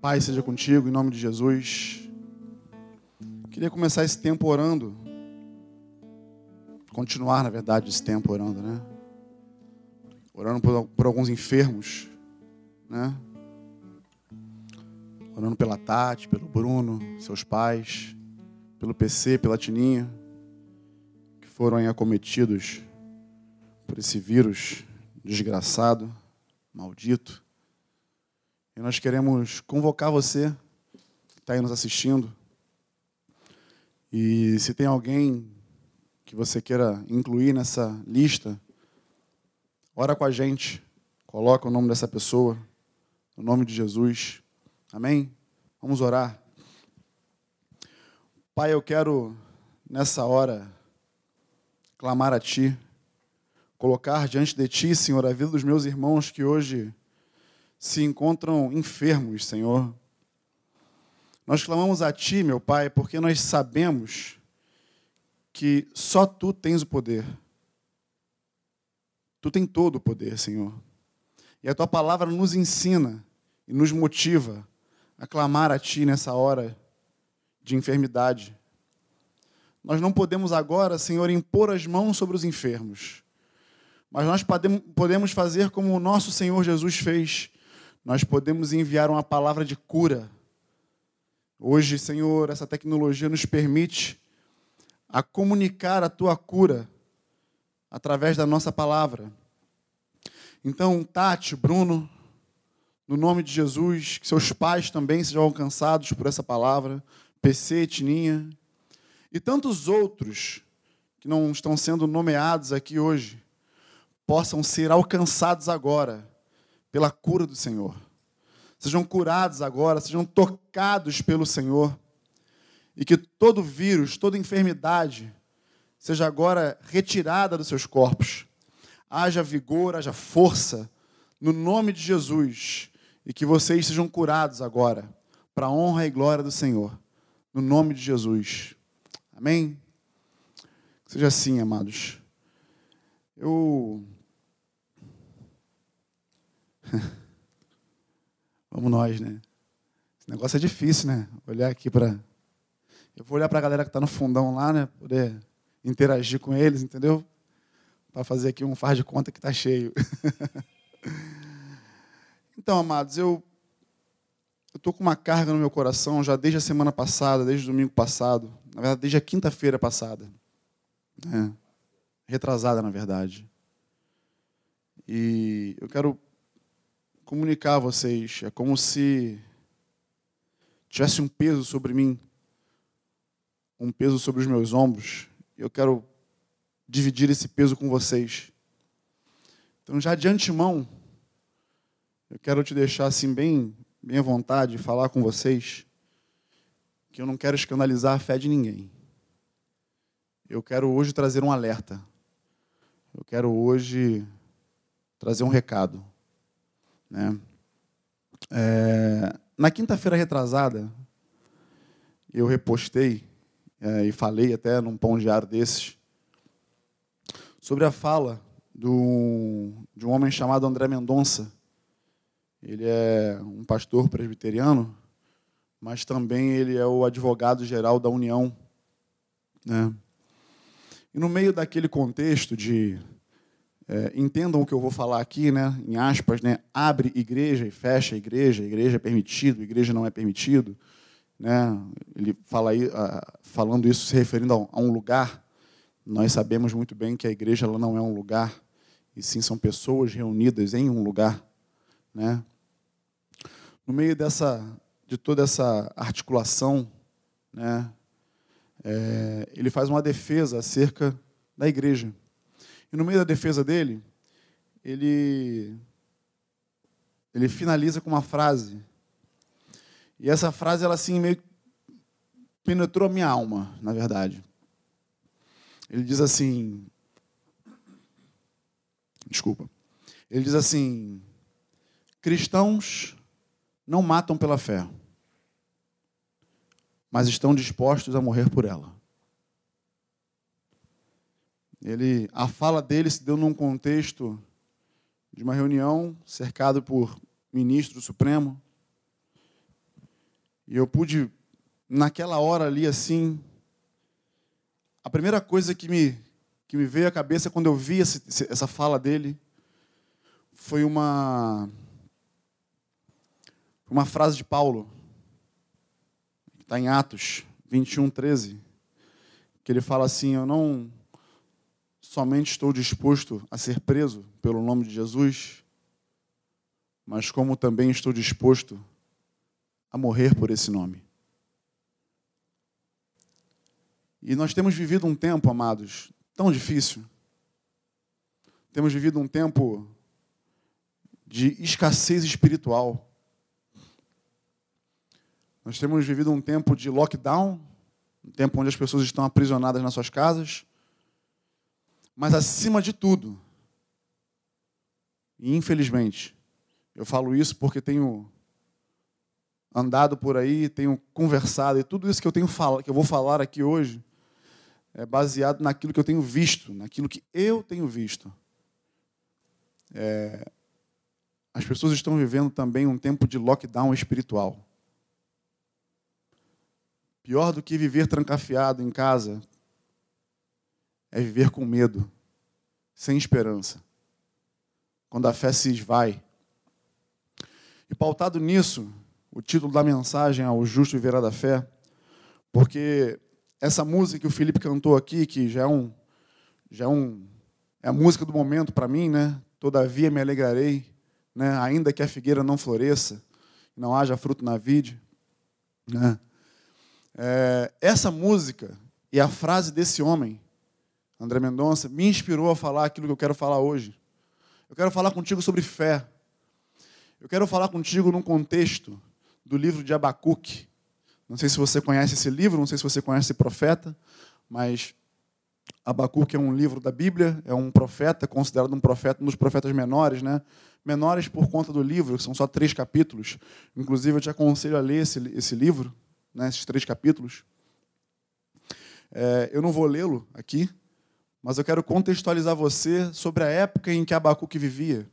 Pai seja contigo, em nome de Jesus. Queria começar esse tempo orando. Continuar, na verdade, esse tempo orando, né? Orando por, por alguns enfermos, né? Orando pela Tati, pelo Bruno, seus pais, pelo PC, pela Tininha, que foram aí acometidos por esse vírus desgraçado, maldito. E nós queremos convocar você que está aí nos assistindo. E se tem alguém que você queira incluir nessa lista, ora com a gente. Coloca o nome dessa pessoa, no nome de Jesus. Amém? Vamos orar. Pai, eu quero nessa hora clamar a Ti, colocar diante de Ti, Senhor, a vida dos meus irmãos que hoje se encontram enfermos, Senhor. Nós clamamos a Ti, meu Pai, porque nós sabemos que só Tu tens o poder. Tu tens todo o poder, Senhor. E a Tua palavra nos ensina e nos motiva a clamar a Ti nessa hora de enfermidade. Nós não podemos agora, Senhor, impor as mãos sobre os enfermos. Mas nós podemos fazer como o nosso Senhor Jesus fez nós podemos enviar uma palavra de cura. Hoje, Senhor, essa tecnologia nos permite a comunicar a tua cura através da nossa palavra. Então, Tati, Bruno, no nome de Jesus, que seus pais também sejam alcançados por essa palavra, PC, Tininha, e tantos outros que não estão sendo nomeados aqui hoje, possam ser alcançados agora pela cura do Senhor. Sejam curados agora, sejam tocados pelo Senhor. E que todo vírus, toda enfermidade seja agora retirada dos seus corpos. Haja vigor, haja força, no nome de Jesus. E que vocês sejam curados agora, para a honra e glória do Senhor. No nome de Jesus. Amém? Seja assim, amados. Eu Vamos nós, né? Esse negócio é difícil, né? Olhar aqui para. Eu vou olhar para a galera que está no fundão lá, né? Poder interagir com eles, entendeu? Para fazer aqui um faz de conta que está cheio. então, amados, eu estou com uma carga no meu coração já desde a semana passada, desde o domingo passado, na verdade, desde a quinta-feira passada. Né? Retrasada, na verdade. E eu quero comunicar a vocês. É como se tivesse um peso sobre mim, um peso sobre os meus ombros. Eu quero dividir esse peso com vocês. Então, já de antemão, eu quero te deixar assim bem, bem à vontade, falar com vocês que eu não quero escandalizar a fé de ninguém. Eu quero hoje trazer um alerta. Eu quero hoje trazer um recado. Né? É, na quinta-feira retrasada, eu repostei é, e falei até num pão diário desses sobre a fala do, de um homem chamado André Mendonça. Ele é um pastor presbiteriano, mas também ele é o advogado-geral da União. Né? E no meio daquele contexto de é, entendam o que eu vou falar aqui, né, em aspas, né, abre igreja e fecha igreja, igreja é permitido, igreja não é permitido. Né, ele fala aí, falando isso se referindo a um lugar. Nós sabemos muito bem que a igreja ela não é um lugar, e sim são pessoas reunidas em um lugar. Né? No meio dessa, de toda essa articulação, né, é, ele faz uma defesa acerca da igreja. E no meio da defesa dele, ele, ele finaliza com uma frase. E essa frase, ela assim, meio penetrou a minha alma, na verdade. Ele diz assim. Desculpa. Ele diz assim: cristãos não matam pela fé, mas estão dispostos a morrer por ela. Ele, a fala dele se deu num contexto de uma reunião cercado por ministro do Supremo, E eu pude, naquela hora ali, assim, a primeira coisa que me, que me veio à cabeça quando eu vi esse, essa fala dele foi uma, uma frase de Paulo, que está em Atos 21, 13, que ele fala assim: Eu não somente estou disposto a ser preso pelo nome de Jesus, mas como também estou disposto a morrer por esse nome. E nós temos vivido um tempo, amados, tão difícil. Temos vivido um tempo de escassez espiritual. Nós temos vivido um tempo de lockdown, um tempo onde as pessoas estão aprisionadas nas suas casas. Mas acima de tudo, e infelizmente, eu falo isso porque tenho andado por aí, tenho conversado, e tudo isso que eu tenho que eu vou falar aqui hoje é baseado naquilo que eu tenho visto, naquilo que eu tenho visto. É, as pessoas estão vivendo também um tempo de lockdown espiritual. Pior do que viver trancafiado em casa é viver com medo, sem esperança, quando a fé se esvai. E pautado nisso, o título da mensagem é O Justo Viverá da Fé, porque essa música que o Felipe cantou aqui, que já é um, já é um, é a música do momento para mim, né? Todavia me alegrarei, né? Ainda que a figueira não floresça, não haja fruto na vide, né? É, essa música e a frase desse homem, André Mendonça, me inspirou a falar aquilo que eu quero falar hoje. Eu quero falar contigo sobre fé. Eu quero falar contigo num contexto do livro de Abacuque. Não sei se você conhece esse livro, não sei se você conhece esse profeta, mas Abacuque é um livro da Bíblia, é um profeta, considerado um profeta, um dos profetas menores, né? Menores por conta do livro, que são só três capítulos. Inclusive, eu te aconselho a ler esse, esse livro, né, esses três capítulos. É, eu não vou lê-lo aqui, mas eu quero contextualizar você sobre a época em que Abacuque vivia.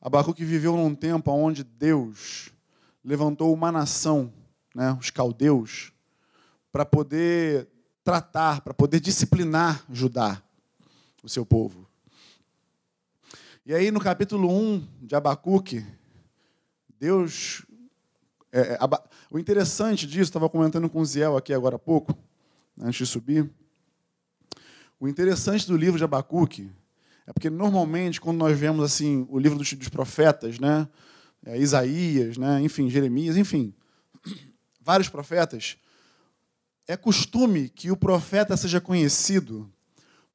Abacuque viveu num tempo onde Deus levantou uma nação né, os caldeus, para poder tratar, para poder disciplinar Judá, o seu povo. E aí, no capítulo 1 de Abacuque, Deus. É, é o interessante disso, estava comentando com o Ziel aqui agora há pouco, antes de subir. O interessante do livro de Abacuque é porque, normalmente, quando nós vemos assim o livro dos, dos profetas, né, é, Isaías, né, enfim, Jeremias, enfim, vários profetas, é costume que o profeta seja conhecido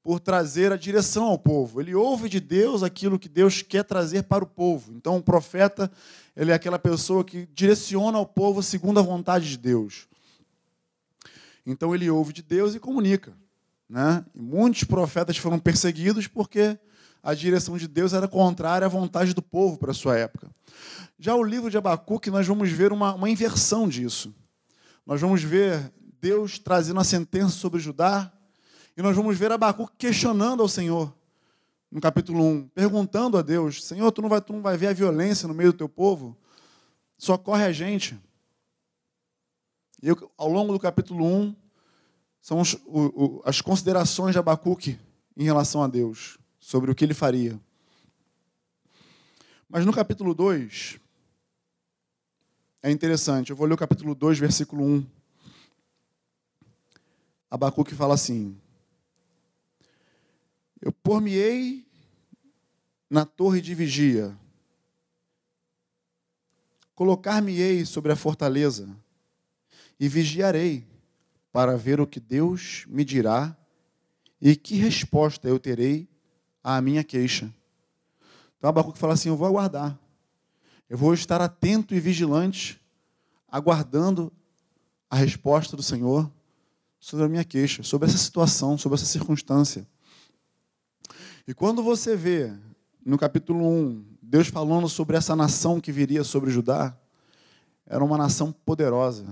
por trazer a direção ao povo. Ele ouve de Deus aquilo que Deus quer trazer para o povo. Então, o profeta ele é aquela pessoa que direciona ao povo segundo a vontade de Deus. Então, ele ouve de Deus e comunica. Né? E muitos profetas foram perseguidos porque a direção de Deus era contrária à vontade do povo para a sua época. Já o livro de Abacuque, nós vamos ver uma, uma inversão disso. Nós vamos ver Deus trazendo a sentença sobre Judá, e nós vamos ver Abacuque questionando ao Senhor, no capítulo 1, perguntando a Deus: Senhor, tu não vai, tu não vai ver a violência no meio do teu povo? Socorre a gente. E eu, ao longo do capítulo 1, são os, o, o, as considerações de Abacuque em relação a Deus, sobre o que ele faria. Mas no capítulo 2, é interessante. Eu vou ler o capítulo 2, versículo 1. Abacuque fala assim: Eu por-me-ei na torre de vigia, colocar-me-ei sobre a fortaleza e vigiarei para ver o que Deus me dirá e que resposta eu terei à minha queixa. Então Abacuque fala assim: Eu vou aguardar. Eu vou estar atento e vigilante, aguardando a resposta do Senhor sobre a minha queixa, sobre essa situação, sobre essa circunstância. E quando você vê no capítulo 1, Deus falando sobre essa nação que viria sobre Judá, era uma nação poderosa.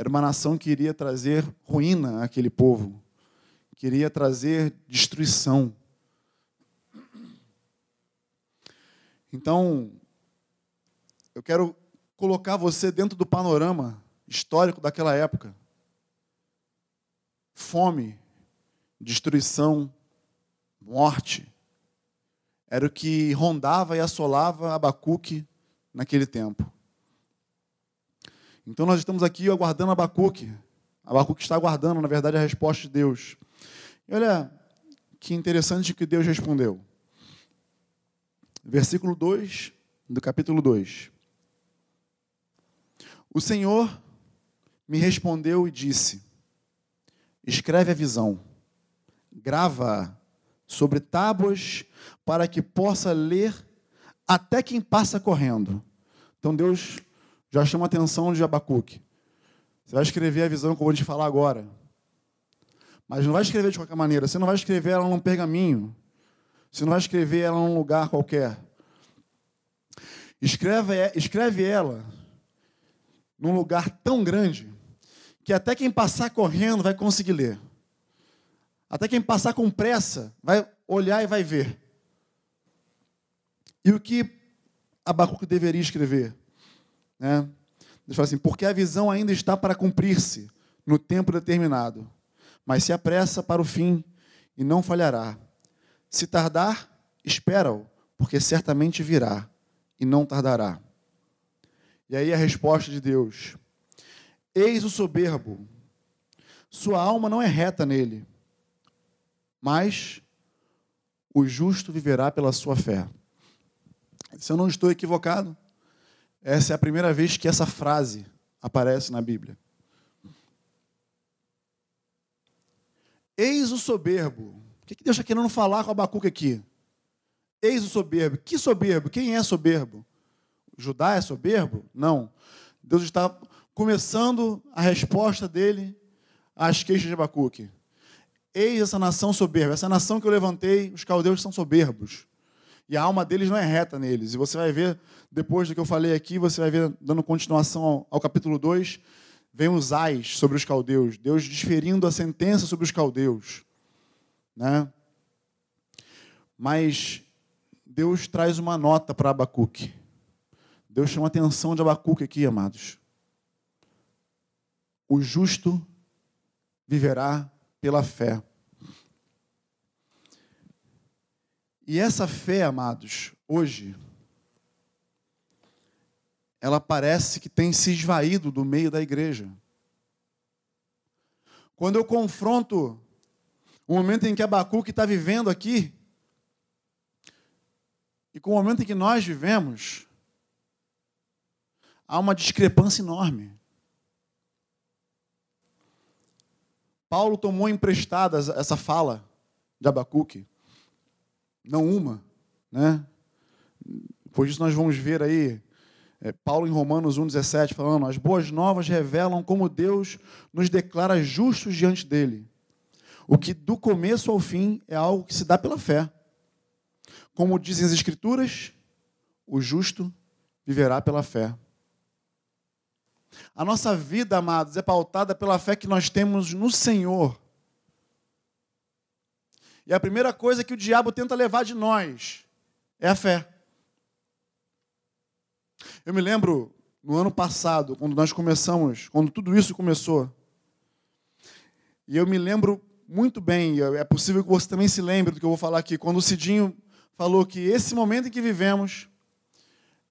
Era uma nação que iria trazer ruína àquele povo, queria trazer destruição. Então, eu quero colocar você dentro do panorama histórico daquela época. Fome, destruição, morte. Era o que rondava e assolava Abacuque naquele tempo. Então nós estamos aqui aguardando Abacuque. Abacuque está aguardando, na verdade, a resposta de Deus. E olha que interessante que Deus respondeu. Versículo 2 do capítulo 2. O Senhor me respondeu e disse: Escreve a visão, grava sobre tábuas, para que possa ler até quem passa correndo. Então Deus já chama a atenção de Abacuque. Você vai escrever a visão que eu vou te falar agora. Mas não vai escrever de qualquer maneira. Você não vai escrever ela num pergaminho. Você não vai escrever ela num lugar qualquer. Escreve, escreve ela num lugar tão grande que até quem passar correndo vai conseguir ler. Até quem passar com pressa vai olhar e vai ver. E o que Abacuque deveria escrever? Né? Ele fala assim: porque a visão ainda está para cumprir-se no tempo determinado mas se apressa para o fim e não falhará. Se tardar, espera-o, porque certamente virá e não tardará. E aí a resposta de Deus: Eis o soberbo, sua alma não é reta nele, mas o justo viverá pela sua fé. Se eu não estou equivocado, essa é a primeira vez que essa frase aparece na Bíblia. Eis o soberbo. O que Deus está querendo falar com Abacuque aqui? Eis o soberbo. Que soberbo? Quem é soberbo? Judá é soberbo? Não. Deus está começando a resposta dele às queixas de Abacuque. Eis essa nação soberba. Essa nação que eu levantei, os caldeus são soberbos. E a alma deles não é reta neles. E você vai ver, depois do que eu falei aqui, você vai ver, dando continuação ao, ao capítulo 2, vem os ais sobre os caldeus, Deus desferindo a sentença sobre os caldeus. Né? Mas Deus traz uma nota para Abacuque. Deus chama a atenção de Abacuque aqui, amados. O justo viverá pela fé. E essa fé, amados, hoje, ela parece que tem se esvaído do meio da igreja. Quando eu confronto o momento em que Abacuque está vivendo aqui, e com o momento em que nós vivemos, há uma discrepância enorme. Paulo tomou emprestada essa fala de Abacuque, não uma, né? Por isso nós vamos ver aí é, Paulo em Romanos 1,17 falando: as boas novas revelam como Deus nos declara justos diante dele. O que do começo ao fim é algo que se dá pela fé. Como dizem as Escrituras, o justo viverá pela fé. A nossa vida, amados, é pautada pela fé que nós temos no Senhor. E a primeira coisa que o diabo tenta levar de nós é a fé. Eu me lembro no ano passado, quando nós começamos, quando tudo isso começou. E eu me lembro muito bem, é possível que você também se lembre do que eu vou falar aqui, quando o Cidinho falou que esse momento em que vivemos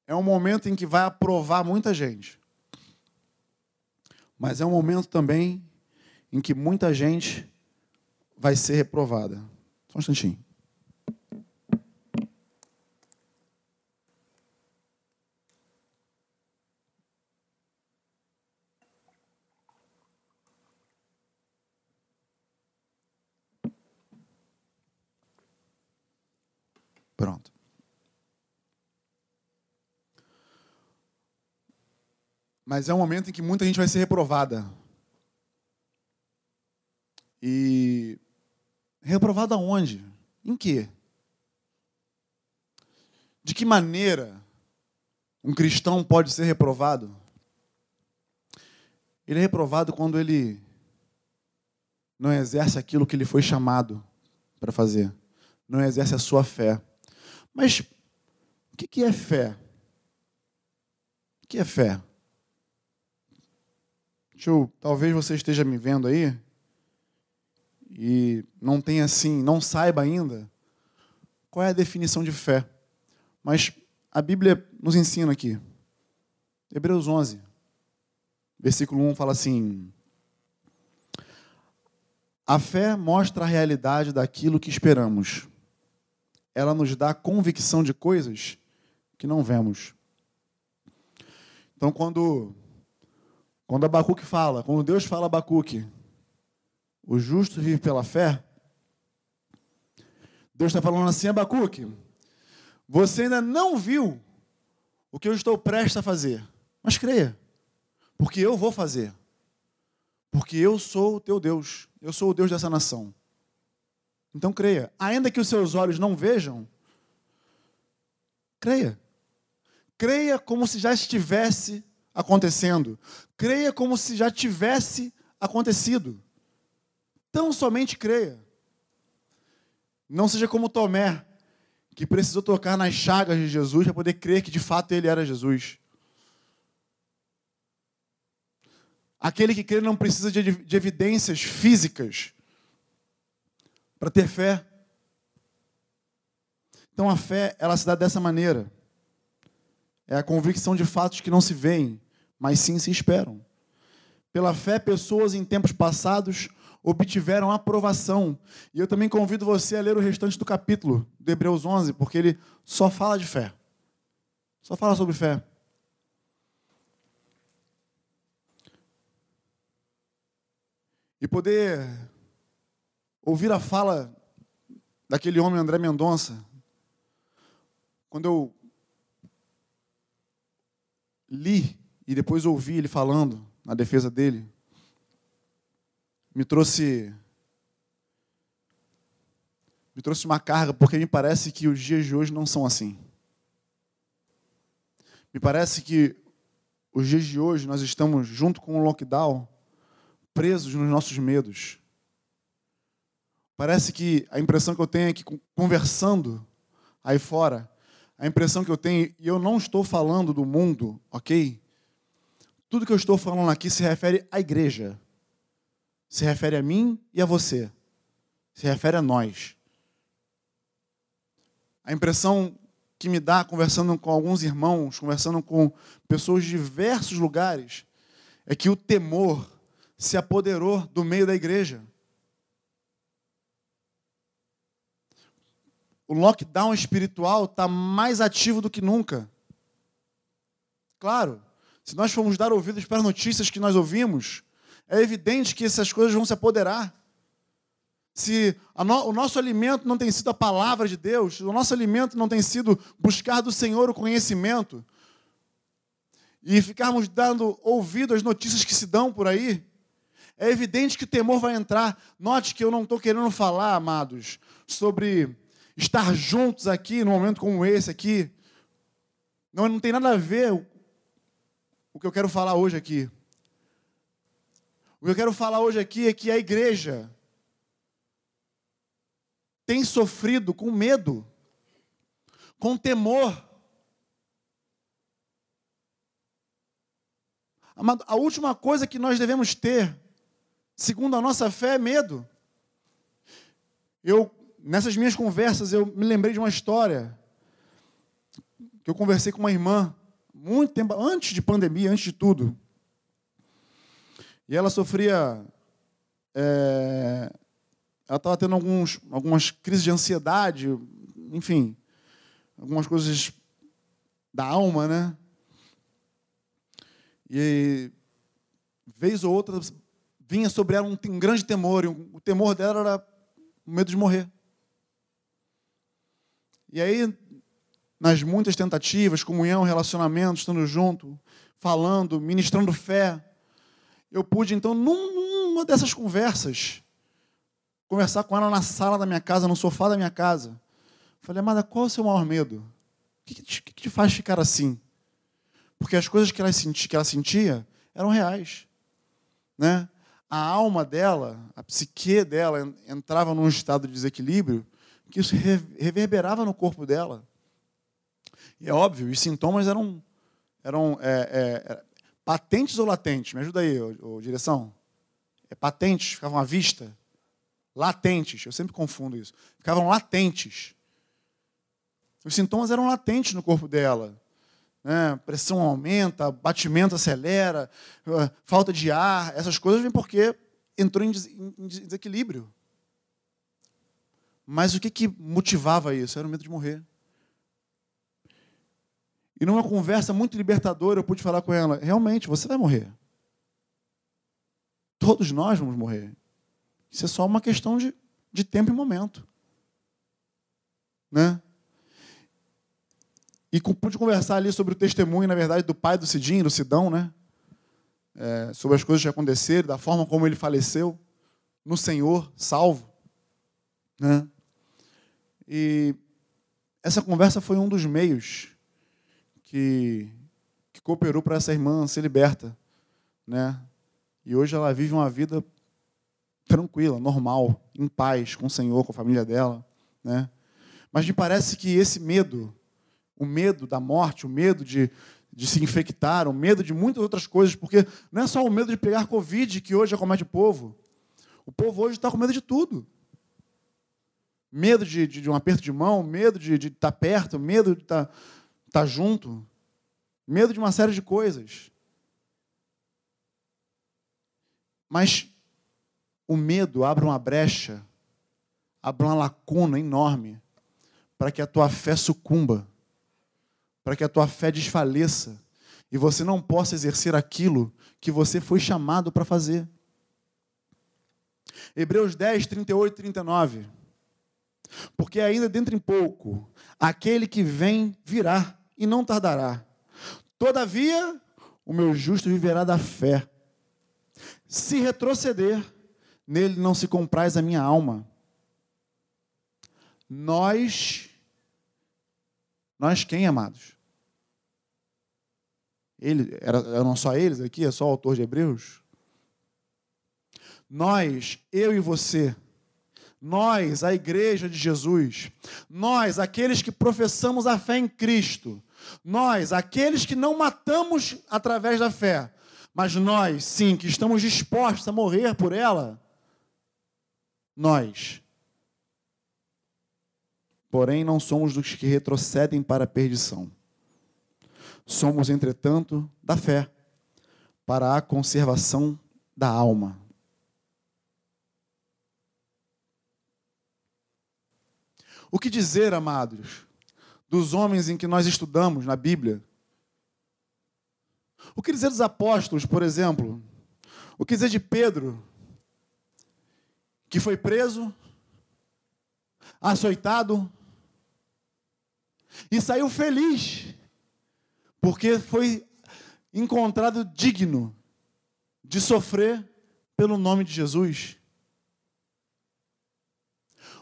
é um momento em que vai aprovar muita gente. Mas é um momento também em que muita gente vai ser reprovada. Só um instantinho. Pronto. Mas é um momento em que muita gente vai ser reprovada. E reprovada onde? Em quê? De que maneira um cristão pode ser reprovado? Ele é reprovado quando ele não exerce aquilo que ele foi chamado para fazer, não exerce a sua fé. Mas o que é fé? que é fé? Eu, talvez você esteja me vendo aí e não tenha assim, não saiba ainda qual é a definição de fé. Mas a Bíblia nos ensina aqui. Hebreus 11, versículo 1 fala assim: A fé mostra a realidade daquilo que esperamos. Ela nos dá convicção de coisas que não vemos. Então, quando, quando Abacuque fala, quando Deus fala a Abacuque, o justo vive pela fé, Deus está falando assim, Abacuque, você ainda não viu o que eu estou prestes a fazer, mas creia, porque eu vou fazer. Porque eu sou o teu Deus, eu sou o Deus dessa nação. Então creia, ainda que os seus olhos não vejam, creia. Creia como se já estivesse acontecendo. Creia como se já tivesse acontecido. Tão somente creia. Não seja como Tomé, que precisou tocar nas chagas de Jesus para poder crer que de fato ele era Jesus. Aquele que crê não precisa de, evidências físicas para ter fé. Então a fé, ela se dá dessa maneira. É a convicção de fatos que não se veem, mas sim se esperam. Pela fé, pessoas em tempos passados obtiveram aprovação. E eu também convido você a ler o restante do capítulo de Hebreus 11, porque ele só fala de fé. Só fala sobre fé. E poder ouvir a fala daquele homem André Mendonça, quando eu li e depois ouvi ele falando na defesa dele, me trouxe me trouxe uma carga, porque me parece que os dias de hoje não são assim. Me parece que os dias de hoje nós estamos, junto com o lockdown, presos nos nossos medos. Parece que a impressão que eu tenho é que, conversando aí fora, a impressão que eu tenho, e eu não estou falando do mundo, ok? Tudo que eu estou falando aqui se refere à igreja. Se refere a mim e a você. Se refere a nós. A impressão que me dá conversando com alguns irmãos, conversando com pessoas de diversos lugares, é que o temor se apoderou do meio da igreja. o lockdown espiritual está mais ativo do que nunca. Claro, se nós formos dar ouvidos para as notícias que nós ouvimos, é evidente que essas coisas vão se apoderar. Se no, o nosso alimento não tem sido a palavra de Deus, o nosso alimento não tem sido buscar do Senhor o conhecimento, e ficarmos dando ouvido às notícias que se dão por aí, é evidente que o temor vai entrar. Note que eu não estou querendo falar, amados, sobre estar juntos aqui num momento como esse aqui. Não, não tem nada a ver o que eu quero falar hoje aqui. O que eu quero falar hoje aqui é que a igreja tem sofrido com medo, com temor. A última coisa que nós devemos ter, segundo a nossa fé, é medo. Eu nessas minhas conversas, eu me lembrei de uma história que eu conversei com uma irmã, muito tempo antes de pandemia, antes de tudo. E ela sofria. É, ela estava tendo alguns, algumas crises de ansiedade, enfim, algumas coisas da alma, né? E vez ou outra vinha sobre ela um, um grande temor, e o temor dela era o medo de morrer. E aí, nas muitas tentativas, comunhão, relacionamento, estando junto, falando, ministrando fé, eu pude, então, numa dessas conversas, conversar com ela na sala da minha casa, no sofá da minha casa. Falei, amada, qual é o seu maior medo? O que, que, que te faz ficar assim? Porque as coisas que ela, sentia, que ela sentia eram reais. Né? A alma dela, a psique dela entrava num estado de desequilíbrio que isso reverberava no corpo dela. E é óbvio, os sintomas eram eram é, é, patentes ou latentes? Me ajuda aí, ô, ô, direção. É patentes, ficavam à vista. Latentes, eu sempre confundo isso. Ficavam latentes. Os sintomas eram latentes no corpo dela. Né? Pressão aumenta, batimento acelera, uh, falta de ar, essas coisas vêm porque entrou em desequilíbrio. Mas o que, que motivava isso? Era o medo de morrer. E numa conversa muito libertadora, eu pude falar com ela: realmente, você vai morrer. Todos nós vamos morrer. Isso é só uma questão de, de tempo e momento. Né? E pude conversar ali sobre o testemunho, na verdade, do pai do Cidinho, do Sidão, né? É, sobre as coisas que aconteceram, da forma como ele faleceu no Senhor, salvo. Né? E essa conversa foi um dos meios que, que cooperou para essa irmã ser liberta. Né? E hoje ela vive uma vida tranquila, normal, em paz com o Senhor, com a família dela. Né? Mas me parece que esse medo o medo da morte, o medo de, de se infectar, o medo de muitas outras coisas, porque não é só o medo de pegar Covid que hoje acomete o povo. O povo hoje está com medo de tudo. Medo de, de, de um aperto de mão, medo de, estar perto, medo de estar, estar junto, medo de uma série de coisas. Mas o medo abre uma brecha, abre uma lacuna enorme para que a tua fé sucumba para que a tua fé desfaleça e você não possa exercer aquilo que você foi chamado para fazer. Hebreus 10, 38 e 39. Porque ainda dentro em pouco, aquele que vem virá e não tardará. Todavia, o meu justo viverá da fé. Se retroceder, nele não se compraz a minha alma. Nós, nós quem, amados? Ele, era, eram só eles aqui? É só o autor de Hebreus? Nós, eu e você, nós, a igreja de Jesus, nós, aqueles que professamos a fé em Cristo, nós, aqueles que não matamos através da fé, mas nós, sim, que estamos dispostos a morrer por ela, nós, porém, não somos dos que retrocedem para a perdição. Somos, entretanto, da fé, para a conservação da alma. O que dizer, amados, dos homens em que nós estudamos na Bíblia? O que dizer dos apóstolos, por exemplo? O que dizer de Pedro, que foi preso, açoitado e saiu feliz porque foi encontrado digno de sofrer pelo nome de Jesus.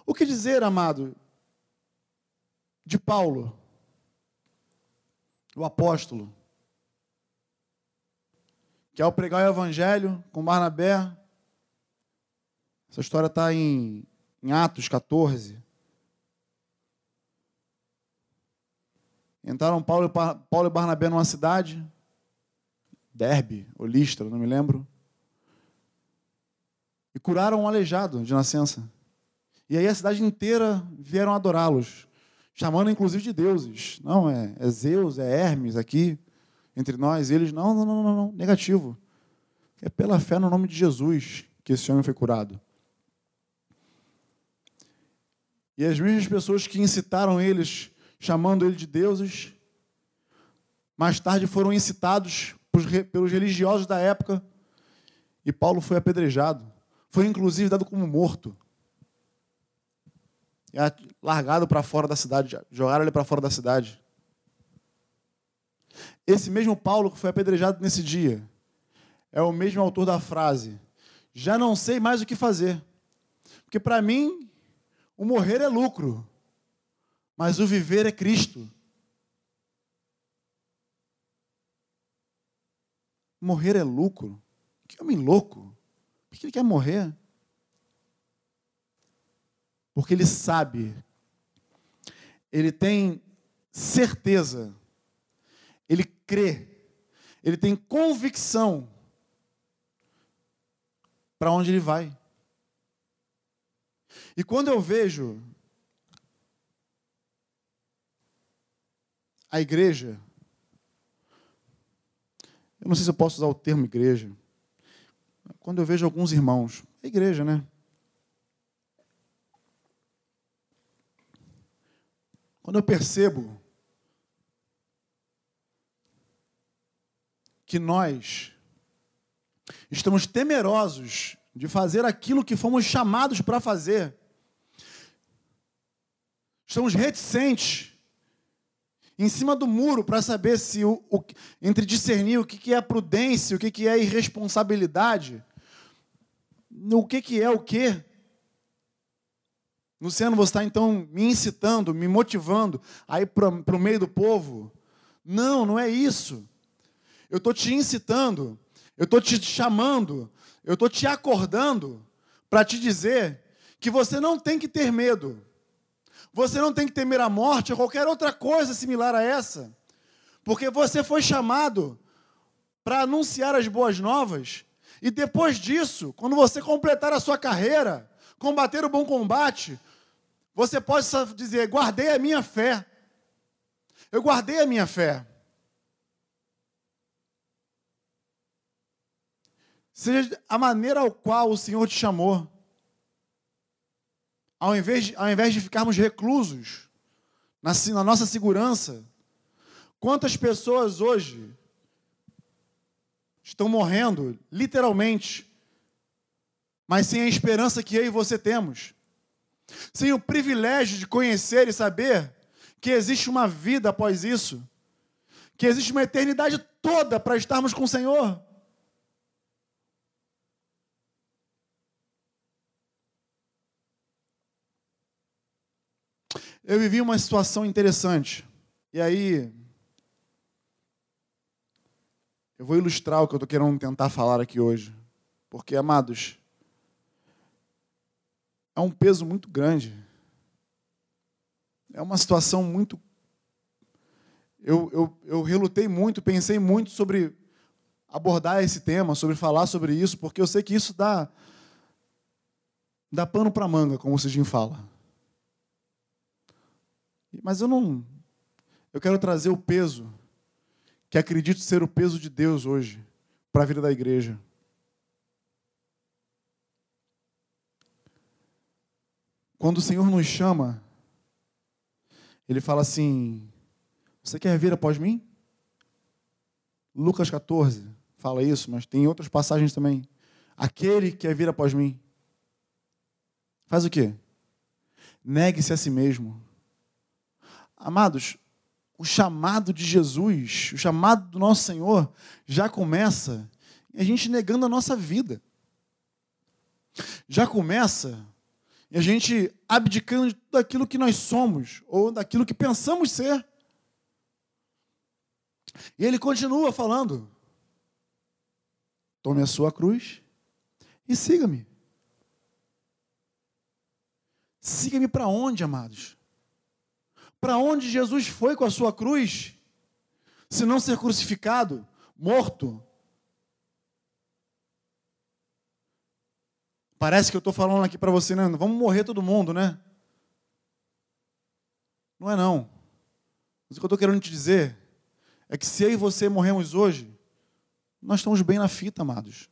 O que dizer, amado, de Paulo, o apóstolo, que ao pregar o evangelho com Barnabé, essa história está em, em Atos 14. Entraram Paulo, Paulo e Barnabé numa cidade, Derbe ou Listra, não me lembro, e curaram um aleijado de nascença. E aí a cidade inteira vieram adorá-los, chamando inclusive de deuses. Não, é, é Zeus, é Hermes aqui entre nós. Eles, não, não, não, não, não, negativo. É pela fé no nome de Jesus que esse homem foi curado. E as mesmas pessoas que incitaram eles chamando ele de deuses. Mais tarde foram incitados pelos religiosos da época e Paulo foi apedrejado. Foi inclusive dado como morto. E largado para fora da cidade, jogaram ele para fora da cidade. Esse mesmo Paulo que foi apedrejado nesse dia é o mesmo autor da frase: Já não sei mais o que fazer. Porque para mim, o morrer é lucro mas o viver é Cristo. Morrer é lucro. Que homem louco. Por que ele quer morrer? Porque ele sabe, ele tem certeza, ele crê, ele tem convicção para onde ele vai. E quando eu vejo a igreja, eu não sei se eu posso usar o termo igreja, quando eu vejo alguns irmãos, é igreja, né? Quando eu percebo que nós estamos temerosos de fazer aquilo que fomos chamados para fazer, estamos reticentes em cima do muro para saber se o, o, entre discernir o que, que é prudência, o que, que é irresponsabilidade, o que, que é o quê. Luciano, você está então me incitando, me motivando a ir para o meio do povo? Não, não é isso. Eu estou te incitando, eu estou te chamando, eu estou te acordando para te dizer que você não tem que ter medo. Você não tem que temer a morte ou qualquer outra coisa similar a essa. Porque você foi chamado para anunciar as boas novas. E depois disso, quando você completar a sua carreira, combater o bom combate, você pode dizer: guardei a minha fé. Eu guardei a minha fé. Seja a maneira ao qual o Senhor te chamou. Ao invés de, ao invés de ficarmos reclusos na, na nossa segurança, quantas pessoas hoje estão morrendo, literalmente, mas sem a esperança que eu e você temos, sem o privilégio de conhecer e saber que existe uma vida após isso, que existe uma eternidade toda para estarmos com o Senhor. Eu vivi uma situação interessante. E aí. Eu vou ilustrar o que eu estou querendo tentar falar aqui hoje. Porque, amados, é um peso muito grande. É uma situação muito. Eu, eu, eu relutei muito, pensei muito sobre abordar esse tema, sobre falar sobre isso, porque eu sei que isso dá, dá pano para manga, como o Cidinho fala. Mas eu não. Eu quero trazer o peso, que acredito ser o peso de Deus hoje, para a vida da igreja. Quando o Senhor nos chama, Ele fala assim: Você quer vir após mim? Lucas 14 fala isso, mas tem outras passagens também. Aquele que quer vir após mim, faz o quê? Negue-se a si mesmo. Amados, o chamado de Jesus, o chamado do nosso Senhor, já começa a gente negando a nossa vida. Já começa a gente abdicando de tudo aquilo que nós somos, ou daquilo que pensamos ser. E ele continua falando: tome a sua cruz e siga-me. Siga-me para onde, amados? Para onde Jesus foi com a sua cruz? Se não ser crucificado, morto. Parece que eu estou falando aqui para você, né? Vamos morrer todo mundo, né? Não é não. Mas o que eu estou querendo te dizer é que se eu e você morremos hoje, nós estamos bem na fita, amados.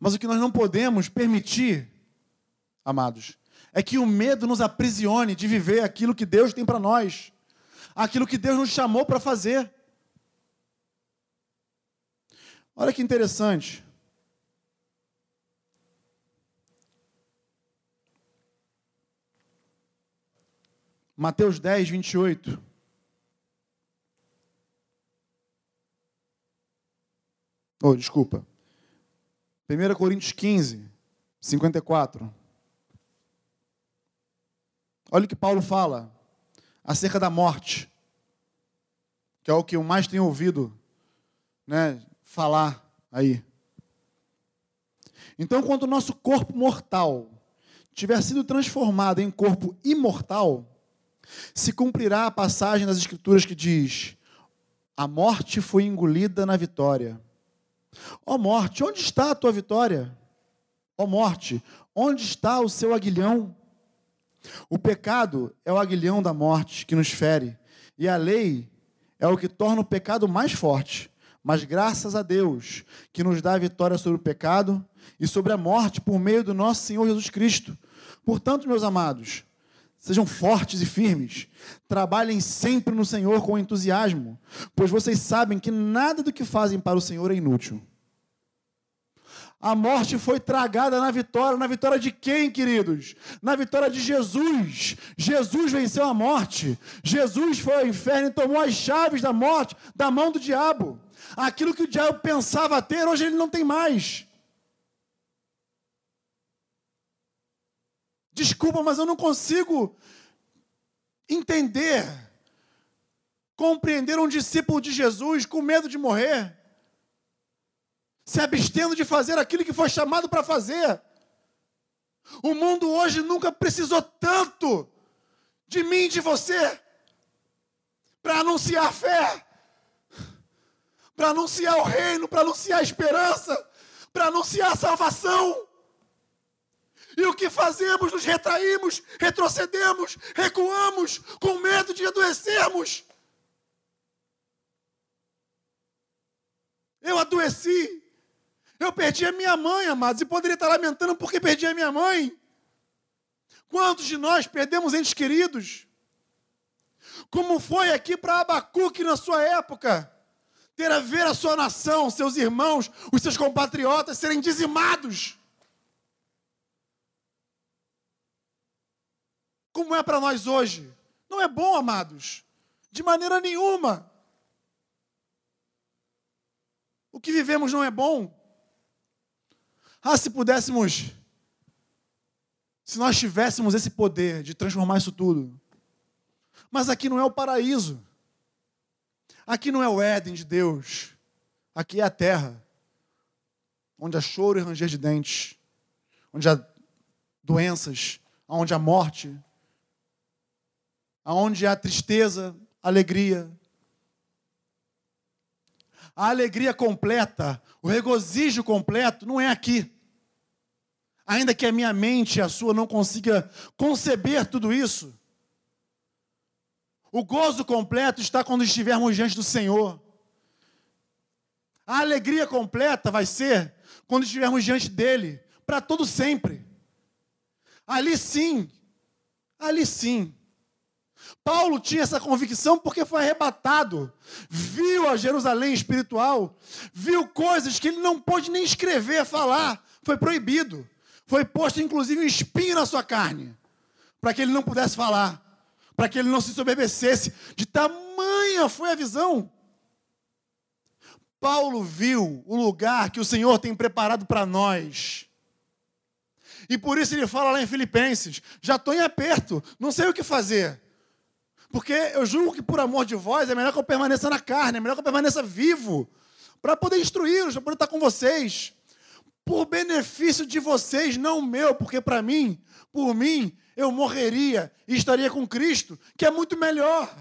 Mas o que nós não podemos permitir, amados, é que o medo nos aprisione de viver aquilo que Deus tem para nós, aquilo que Deus nos chamou para fazer. Olha que interessante. Mateus 10, 28. Oh, desculpa. 1 Coríntios 15, 54. Olha o que Paulo fala acerca da morte, que é o que eu mais tenho ouvido né, falar aí. Então, quando o nosso corpo mortal tiver sido transformado em corpo imortal, se cumprirá a passagem das Escrituras que diz: A morte foi engolida na vitória. Ó morte, onde está a tua vitória? Ó morte, onde está o seu aguilhão? O pecado é o aguilhão da morte que nos fere, e a lei é o que torna o pecado mais forte. Mas graças a Deus, que nos dá a vitória sobre o pecado e sobre a morte por meio do nosso Senhor Jesus Cristo. Portanto, meus amados, sejam fortes e firmes, trabalhem sempre no Senhor com entusiasmo, pois vocês sabem que nada do que fazem para o Senhor é inútil. A morte foi tragada na vitória. Na vitória de quem, queridos? Na vitória de Jesus. Jesus venceu a morte. Jesus foi ao inferno e tomou as chaves da morte da mão do diabo. Aquilo que o diabo pensava ter, hoje ele não tem mais. Desculpa, mas eu não consigo entender, compreender um discípulo de Jesus com medo de morrer se abstendo de fazer aquilo que foi chamado para fazer. O mundo hoje nunca precisou tanto de mim e de você para anunciar a fé, para anunciar o reino, para anunciar a esperança, para anunciar a salvação. E o que fazemos? Nos retraímos, retrocedemos, recuamos, com medo de adoecermos. Eu adoeci, eu perdi a minha mãe, amados, e poderia estar lamentando porque perdi a minha mãe. Quantos de nós perdemos entes queridos? Como foi aqui para Abacuque na sua época? Ter a ver a sua nação, seus irmãos, os seus compatriotas serem dizimados. Como é para nós hoje? Não é bom, amados, de maneira nenhuma. O que vivemos não é bom. Ah, se pudéssemos, se nós tivéssemos esse poder de transformar isso tudo. Mas aqui não é o paraíso. Aqui não é o Éden de Deus. Aqui é a terra, onde há choro e ranger de dentes, onde há doenças, onde há morte, onde há tristeza, alegria. A alegria completa, o regozijo completo não é aqui. Ainda que a minha mente e a sua não consiga conceber tudo isso. O gozo completo está quando estivermos diante do Senhor. A alegria completa vai ser quando estivermos diante dele, para todo sempre. Ali sim, ali sim, Paulo tinha essa convicção porque foi arrebatado, viu a Jerusalém espiritual, viu coisas que ele não pôde nem escrever, falar, foi proibido. Foi posto inclusive um espinho na sua carne, para que ele não pudesse falar, para que ele não se soberbecesse. De tamanha foi a visão. Paulo viu o lugar que o Senhor tem preparado para nós. E por isso ele fala lá em Filipenses: já estou em aperto, não sei o que fazer. Porque eu julgo que por amor de vós é melhor que eu permaneça na carne, é melhor que eu permaneça vivo, para poder instruí-los, para poder estar com vocês. Por benefício de vocês, não meu, porque para mim, por mim, eu morreria e estaria com Cristo, que é muito melhor.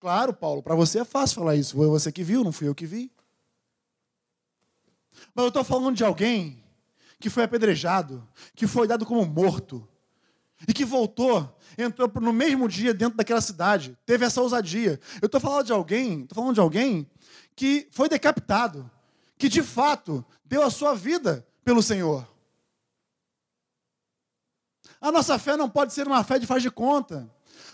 Claro, Paulo, para você é fácil falar isso. Foi você que viu, não fui eu que vi. Mas eu estou falando de alguém que foi apedrejado, que foi dado como morto, e que voltou, entrou no mesmo dia dentro daquela cidade, teve essa ousadia. Eu estou falando de alguém, estou falando de alguém que foi decapitado, que de fato deu a sua vida pelo Senhor. A nossa fé não pode ser uma fé de faz de conta.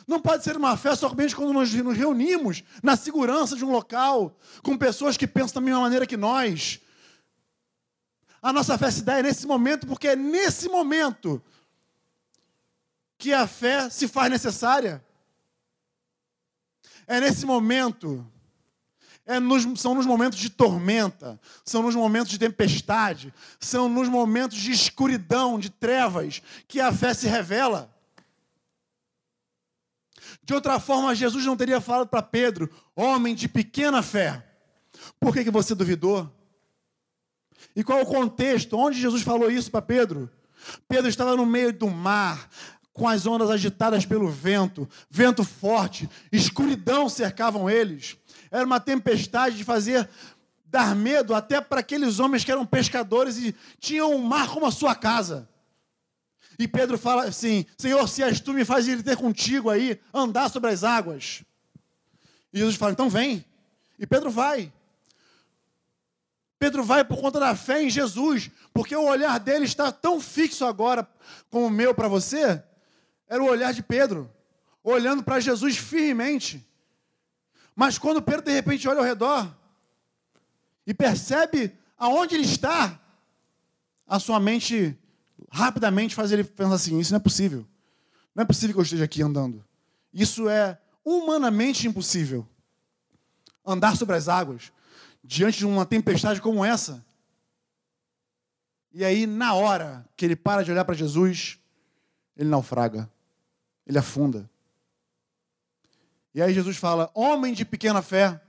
Não pode ser uma fé somente quando nós nos reunimos na segurança de um local, com pessoas que pensam da mesma maneira que nós. A nossa fé se dá nesse momento, porque é nesse momento que a fé se faz necessária. É nesse momento, é nos, são nos momentos de tormenta, são nos momentos de tempestade, são nos momentos de escuridão, de trevas, que a fé se revela. De outra forma, Jesus não teria falado para Pedro, homem de pequena fé, por que, que você duvidou? E qual o contexto? Onde Jesus falou isso para Pedro? Pedro estava no meio do mar, com as ondas agitadas pelo vento, vento forte, escuridão cercavam eles. Era uma tempestade de fazer dar medo até para aqueles homens que eram pescadores e tinham o mar como a sua casa. E Pedro fala assim: Senhor, se és tu, me faz ir ter contigo aí, andar sobre as águas. E Jesus fala: então vem. E Pedro vai. Pedro vai por conta da fé em Jesus, porque o olhar dele está tão fixo agora como o meu para você, era o olhar de Pedro, olhando para Jesus firmemente. Mas quando Pedro de repente olha ao redor e percebe aonde ele está, a sua mente rapidamente faz ele pensar assim: isso não é possível. Não é possível que eu esteja aqui andando. Isso é humanamente impossível. Andar sobre as águas diante de uma tempestade como essa. E aí, na hora que ele para de olhar para Jesus, ele naufraga, ele afunda. E aí Jesus fala: Homem de pequena fé.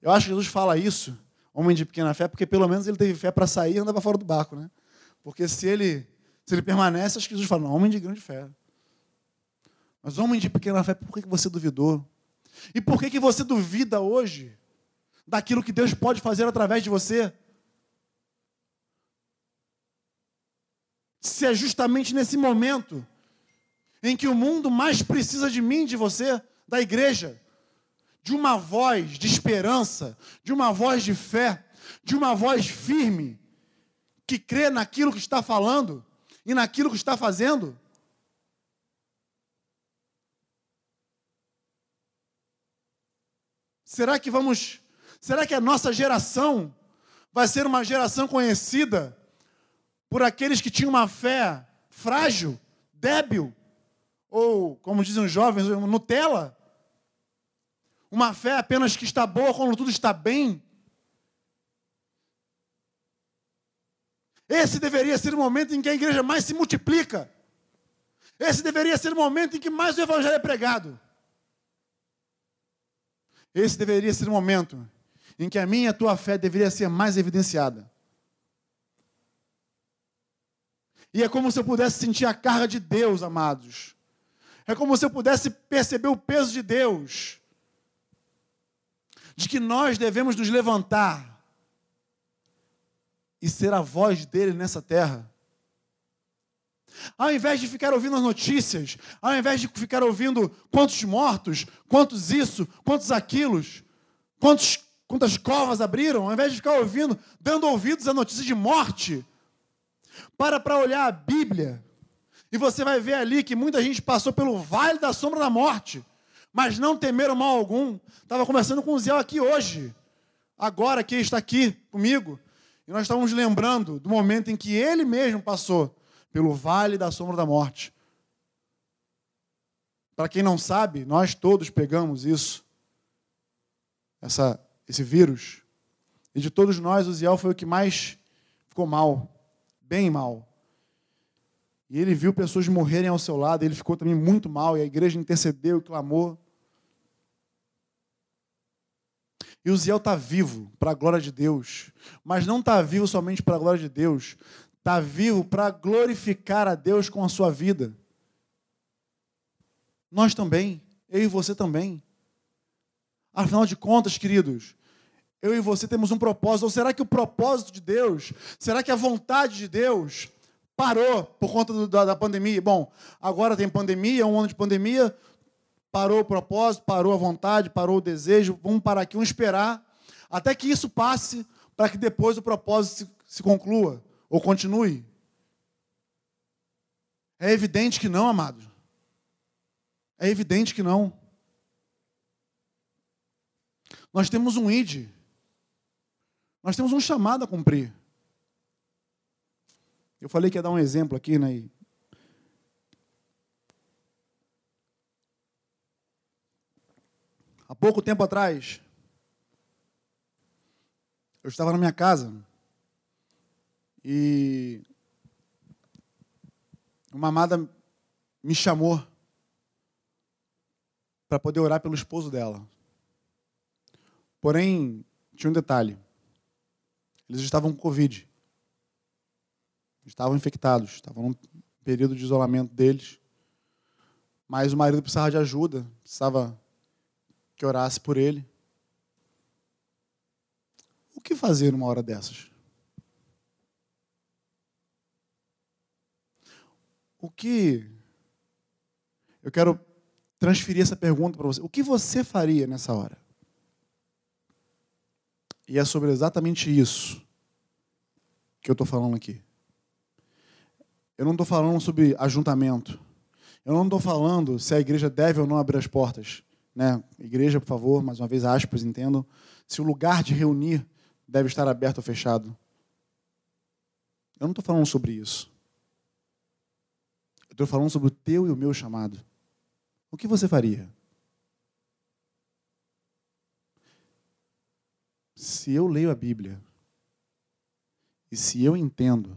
Eu acho que Jesus fala isso, homem de pequena fé, porque pelo menos ele teve fé para sair e andar para fora do barco, né? Porque se ele, se ele permanece, acho que Jesus fala: não, homem de grande fé. Mas homem de pequena fé, por que você duvidou? E por que, você duvida hoje daquilo que Deus pode fazer através de você? Se é justamente nesse momento em que o mundo mais precisa de mim, de você, da igreja, de uma voz de esperança, de uma voz de fé, de uma voz firme, que crê naquilo que está falando e naquilo que está fazendo. Será que vamos. Será que a nossa geração vai ser uma geração conhecida por aqueles que tinham uma fé frágil, débil, ou, como dizem os jovens, Nutella? Uma fé apenas que está boa quando tudo está bem? Esse deveria ser o momento em que a igreja mais se multiplica. Esse deveria ser o momento em que mais o evangelho é pregado. Esse deveria ser o momento em que a minha e a tua fé deveria ser mais evidenciada. E é como se eu pudesse sentir a carga de Deus, amados. É como se eu pudesse perceber o peso de Deus. De que nós devemos nos levantar e ser a voz dele nessa terra. Ao invés de ficar ouvindo as notícias, ao invés de ficar ouvindo quantos mortos, quantos isso, quantos aquilos, quantos, quantas covas abriram, ao invés de ficar ouvindo, dando ouvidos à notícia de morte, para para olhar a Bíblia e você vai ver ali que muita gente passou pelo vale da sombra da morte, mas não temeram mal algum. Estava conversando com o Zé aqui hoje, agora que está aqui comigo. E nós estávamos lembrando do momento em que ele mesmo passou pelo vale da sombra da morte. Para quem não sabe, nós todos pegamos isso, essa, esse vírus. E de todos nós, o Ziel foi o que mais ficou mal, bem mal. E ele viu pessoas morrerem ao seu lado, ele ficou também muito mal, e a igreja intercedeu e clamou. E o Ziel está vivo para a glória de Deus. Mas não está vivo somente para a glória de Deus. Está vivo para glorificar a Deus com a sua vida. Nós também. Eu e você também. Afinal de contas, queridos, eu e você temos um propósito. Ou será que o propósito de Deus, será que a vontade de Deus parou por conta do, da, da pandemia? Bom, agora tem pandemia, um ano de pandemia, parou o propósito, parou a vontade, parou o desejo, vamos parar aqui, vamos esperar até que isso passe, para que depois o propósito se, se conclua ou continue. É evidente que não, amado. É evidente que não. Nós temos um ID. Nós temos um chamado a cumprir. Eu falei que ia dar um exemplo aqui, né? Há pouco tempo atrás, eu estava na minha casa e uma amada me chamou para poder orar pelo esposo dela. Porém, tinha um detalhe. Eles estavam com Covid. Estavam infectados, estavam período de isolamento deles. Mas o marido precisava de ajuda, precisava que orasse por ele. O que fazer numa hora dessas? O que. Eu quero transferir essa pergunta para você. O que você faria nessa hora? E é sobre exatamente isso que eu estou falando aqui. Eu não estou falando sobre ajuntamento. Eu não estou falando se a igreja deve ou não abrir as portas. Né? Igreja, por favor, mais uma vez, aspas, entendam. Se o lugar de reunir deve estar aberto ou fechado. Eu não estou falando sobre isso. Eu estou falando sobre o teu e o meu chamado. O que você faria? Se eu leio a Bíblia e se eu entendo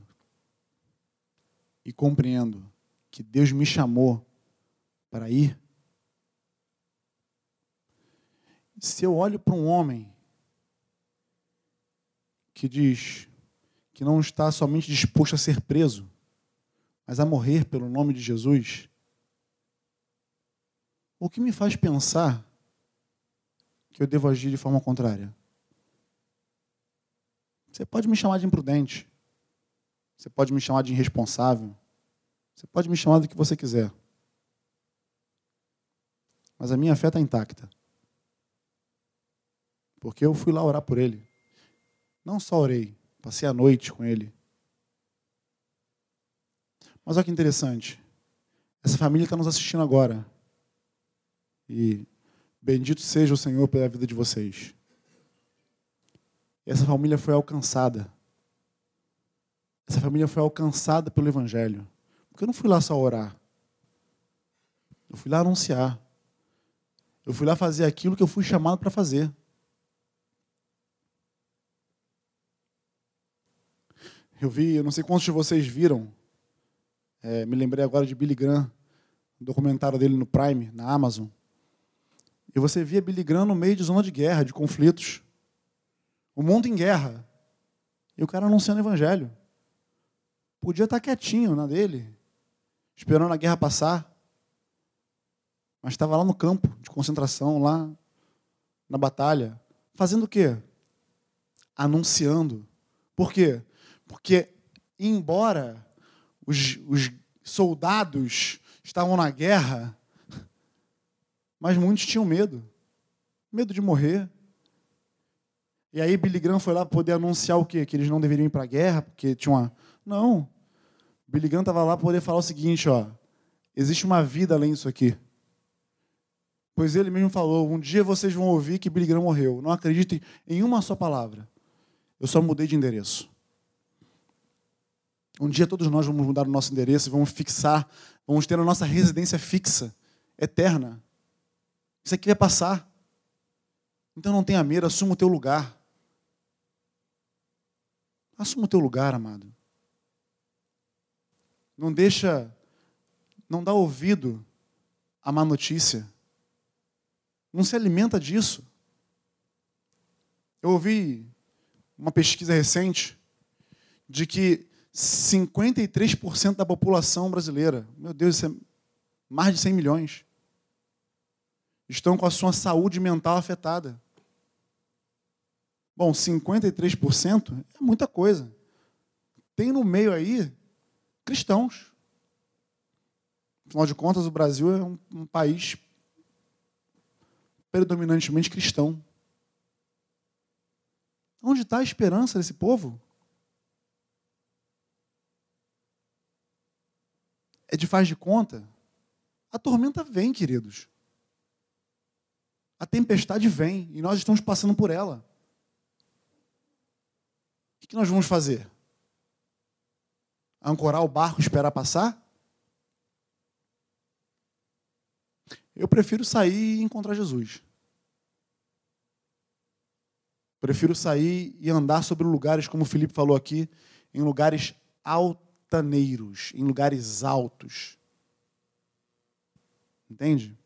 e compreendo que Deus me chamou para ir, se eu olho para um homem que diz que não está somente disposto a ser preso, mas a morrer pelo nome de Jesus, o que me faz pensar que eu devo agir de forma contrária? Você pode me chamar de imprudente. Você pode me chamar de irresponsável. Você pode me chamar do que você quiser. Mas a minha fé está intacta. Porque eu fui lá orar por ele. Não só orei, passei a noite com ele. Mas olha que interessante. Essa família está nos assistindo agora. E bendito seja o Senhor pela vida de vocês. Essa família foi alcançada. Essa família foi alcançada pelo Evangelho. Porque eu não fui lá só orar. Eu fui lá anunciar. Eu fui lá fazer aquilo que eu fui chamado para fazer. Eu vi, eu não sei quantos de vocês viram, é, me lembrei agora de Billy Graham, um documentário dele no Prime, na Amazon. E você via Billy Graham no meio de zona de guerra, de conflitos. O mundo em guerra. E o cara anunciando o evangelho. Podia estar quietinho na dele, esperando a guerra passar. Mas estava lá no campo de concentração, lá na batalha. Fazendo o quê? Anunciando. Por quê? Porque, embora os, os soldados estavam na guerra, mas muitos tinham medo medo de morrer. E aí Billy Graham foi lá poder anunciar o quê? Que eles não deveriam ir para a guerra, porque tinha uma... Não. Billy Graham estava lá para poder falar o seguinte, ó. Existe uma vida além disso aqui. Pois ele mesmo falou, um dia vocês vão ouvir que Billy Graham morreu. Não acreditem em uma só palavra. Eu só mudei de endereço. Um dia todos nós vamos mudar o nosso endereço e vamos fixar, vamos ter a nossa residência fixa, eterna. Isso aqui vai passar. Então não tenha medo, assuma o teu lugar. Assuma o teu lugar, amado. Não deixa, não dá ouvido à má notícia. Não se alimenta disso. Eu ouvi uma pesquisa recente de que 53% da população brasileira, meu Deus, isso é mais de 100 milhões, estão com a sua saúde mental afetada. Bom, 53% é muita coisa. Tem no meio aí cristãos. Afinal de contas, o Brasil é um, um país predominantemente cristão. Onde está a esperança desse povo? é de faz de conta, a tormenta vem, queridos. A tempestade vem e nós estamos passando por ela. O que nós vamos fazer? Ancorar o barco e esperar passar? Eu prefiro sair e encontrar Jesus. Prefiro sair e andar sobre lugares, como o Felipe falou aqui, em lugares altaneiros, em lugares altos. Entende?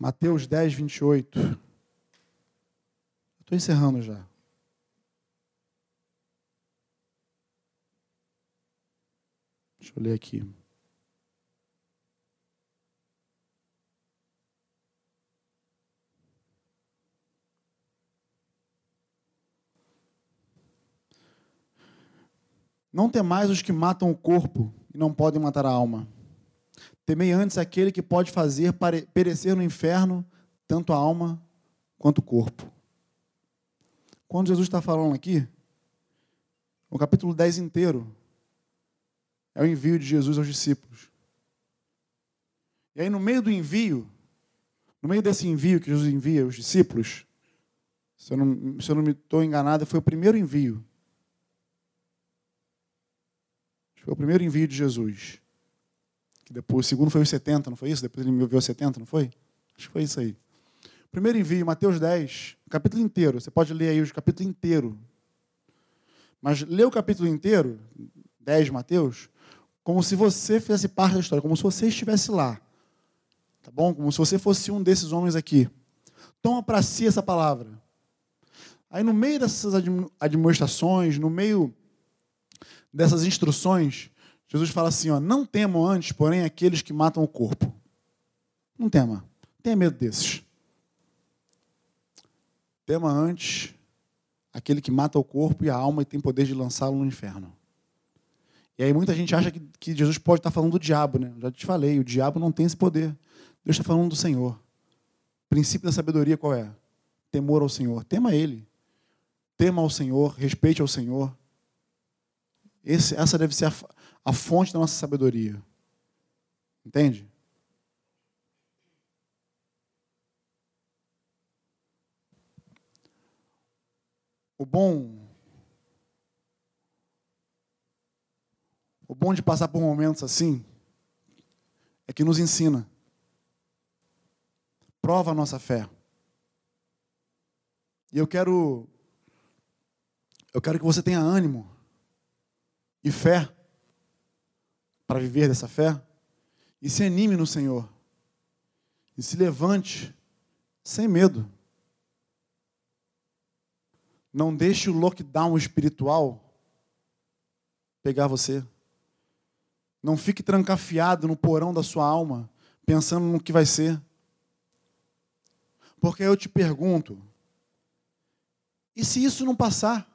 Mateus 10, 28. Estou encerrando já. Deixa eu ler aqui. Não temais os que matam o corpo e não podem matar a alma. Temei antes aquele que pode fazer perecer no inferno tanto a alma quanto o corpo. Quando Jesus está falando aqui, o capítulo 10 inteiro é o envio de Jesus aos discípulos. E aí, no meio do envio, no meio desse envio que Jesus envia aos discípulos, se eu não, se eu não me estou enganado, foi o primeiro envio Foi o primeiro envio de Jesus. Que depois, o segundo foi os 70, não foi isso? Depois ele me enviou 70, não foi? Acho que foi isso aí. Primeiro envio, Mateus 10, capítulo inteiro. Você pode ler aí o capítulo inteiro. Mas lê o capítulo inteiro, 10 de Mateus, como se você fizesse parte da história, como se você estivesse lá. Tá bom? Como se você fosse um desses homens aqui. Toma para si essa palavra. Aí no meio dessas administrações, no meio dessas instruções, Jesus fala assim: ó, não temam antes, porém, aqueles que matam o corpo. Não tema. Tenha medo desses. Tema antes aquele que mata o corpo e a alma e tem poder de lançá-lo no inferno. E aí muita gente acha que, que Jesus pode estar falando do diabo, né? Já te falei, o diabo não tem esse poder. Deus está falando do Senhor. O princípio da sabedoria qual é? Temor ao Senhor. Tema Ele. Tema ao Senhor, respeite ao Senhor. Esse, essa deve ser a, a fonte da nossa sabedoria. Entende? O bom O bom de passar por momentos assim é que nos ensina. Prova a nossa fé. E eu quero eu quero que você tenha ânimo e fé para viver dessa fé e se anime no Senhor e se levante sem medo. Não deixe o lockdown espiritual pegar você. Não fique trancafiado no porão da sua alma, pensando no que vai ser. Porque eu te pergunto: e se isso não passar?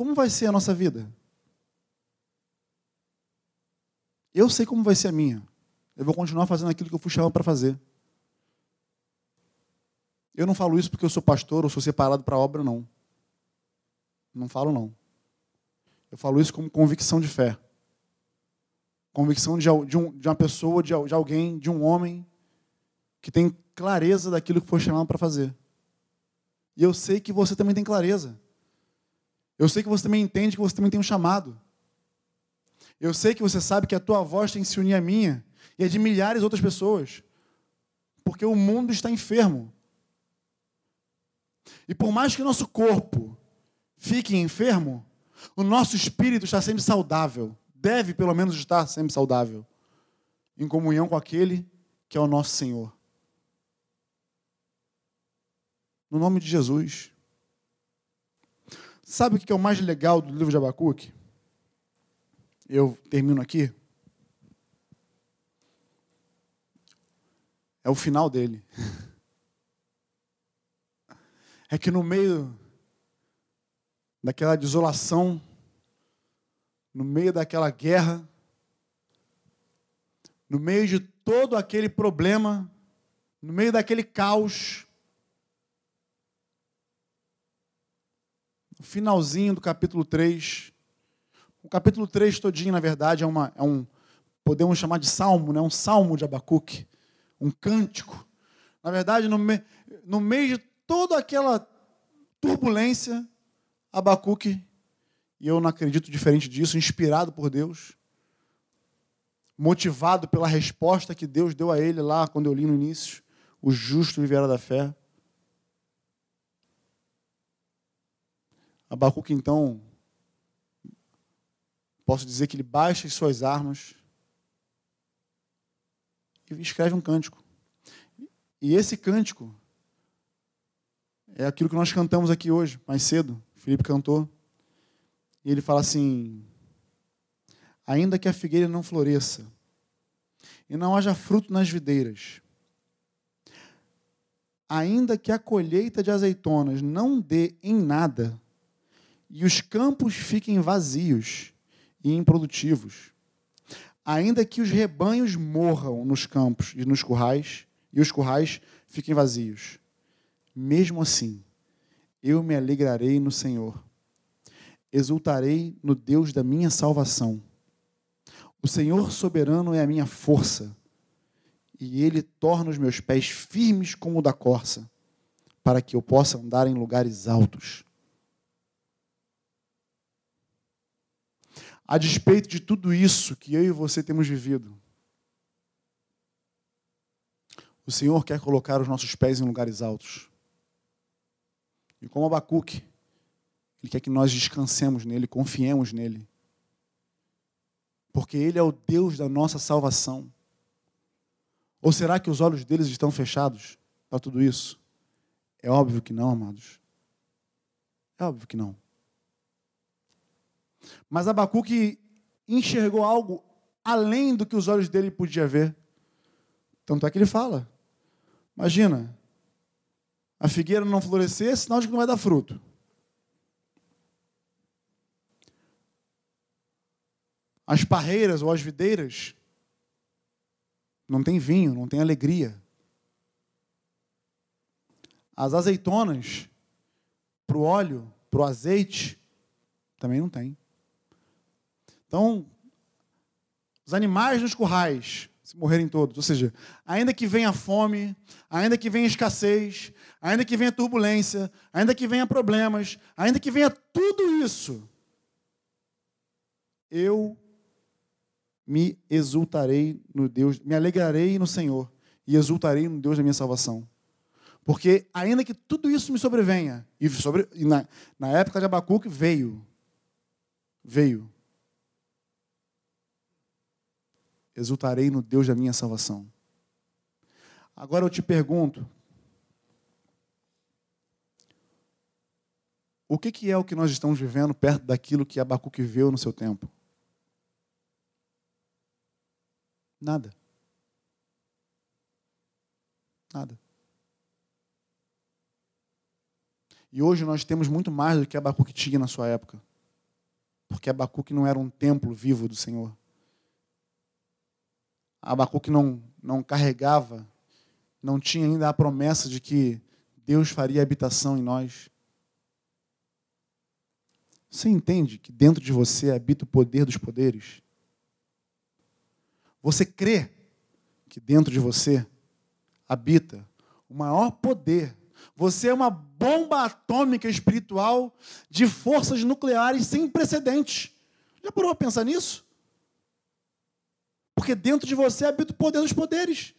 Como vai ser a nossa vida? Eu sei como vai ser a minha. Eu vou continuar fazendo aquilo que eu fui chamado para fazer. Eu não falo isso porque eu sou pastor ou sou separado para a obra, não. Não falo, não. Eu falo isso como convicção de fé. Convicção de, de, um, de uma pessoa, de, de alguém, de um homem que tem clareza daquilo que foi chamado para fazer. E eu sei que você também tem clareza. Eu sei que você também entende que você também tem um chamado. Eu sei que você sabe que a tua voz tem que se unir à minha e a de milhares de outras pessoas. Porque o mundo está enfermo. E por mais que o nosso corpo fique enfermo, o nosso espírito está sempre saudável. Deve, pelo menos, estar sempre saudável. Em comunhão com aquele que é o nosso Senhor. No nome de Jesus. Sabe o que é o mais legal do livro de Abacuque? Eu termino aqui. É o final dele. É que no meio daquela desolação, no meio daquela guerra, no meio de todo aquele problema, no meio daquele caos, o finalzinho do capítulo 3. O capítulo 3 todinho, na verdade, é, uma, é um, podemos chamar de salmo, né? um salmo de Abacuque, um cântico. Na verdade, no, me, no meio de toda aquela turbulência, Abacuque, e eu não acredito diferente disso, inspirado por Deus, motivado pela resposta que Deus deu a ele lá, quando eu li no início, o justo viverá da fé. Abacuque, então, posso dizer que ele baixa as suas armas e escreve um cântico. E esse cântico é aquilo que nós cantamos aqui hoje, mais cedo. O Felipe cantou. E ele fala assim: Ainda que a figueira não floresça, e não haja fruto nas videiras, ainda que a colheita de azeitonas não dê em nada, e os campos fiquem vazios e improdutivos, ainda que os rebanhos morram nos campos e nos currais, e os currais fiquem vazios, mesmo assim, eu me alegrarei no Senhor, exultarei no Deus da minha salvação. O Senhor soberano é a minha força, e Ele torna os meus pés firmes como o da corça, para que eu possa andar em lugares altos. A despeito de tudo isso que eu e você temos vivido, o Senhor quer colocar os nossos pés em lugares altos. E como Abacuque, Ele quer que nós descansemos nele, confiemos nele. Porque Ele é o Deus da nossa salvação. Ou será que os olhos deles estão fechados para tudo isso? É óbvio que não, amados. É óbvio que não. Mas Abacuque enxergou algo além do que os olhos dele podiam ver. Tanto é que ele fala: Imagina, a figueira não florescer, é sinal de que não vai dar fruto. As parreiras ou as videiras não tem vinho, não tem alegria. As azeitonas, para o óleo, para o azeite, também não tem. Então, os animais nos currais, se morrerem todos. Ou seja, ainda que venha fome, ainda que venha escassez, ainda que venha turbulência, ainda que venha problemas, ainda que venha tudo isso, eu me exultarei no Deus, me alegrarei no Senhor e exultarei no Deus da minha salvação. Porque ainda que tudo isso me sobrevenha, e, sobre, e na, na época de Abacuque veio, veio, exultarei no Deus da minha salvação. Agora eu te pergunto: o que, que é o que nós estamos vivendo perto daquilo que Abacuque viu no seu tempo? Nada. Nada. E hoje nós temos muito mais do que Abacuque tinha na sua época. Porque Abacuque não era um templo vivo do Senhor. Abacuque não, não carregava, não tinha ainda a promessa de que Deus faria habitação em nós. Você entende que dentro de você habita o poder dos poderes? Você crê que dentro de você habita o maior poder. Você é uma bomba atômica espiritual de forças nucleares sem precedentes. Já parou a pensar nisso? Porque dentro de você habita o poder dos poderes.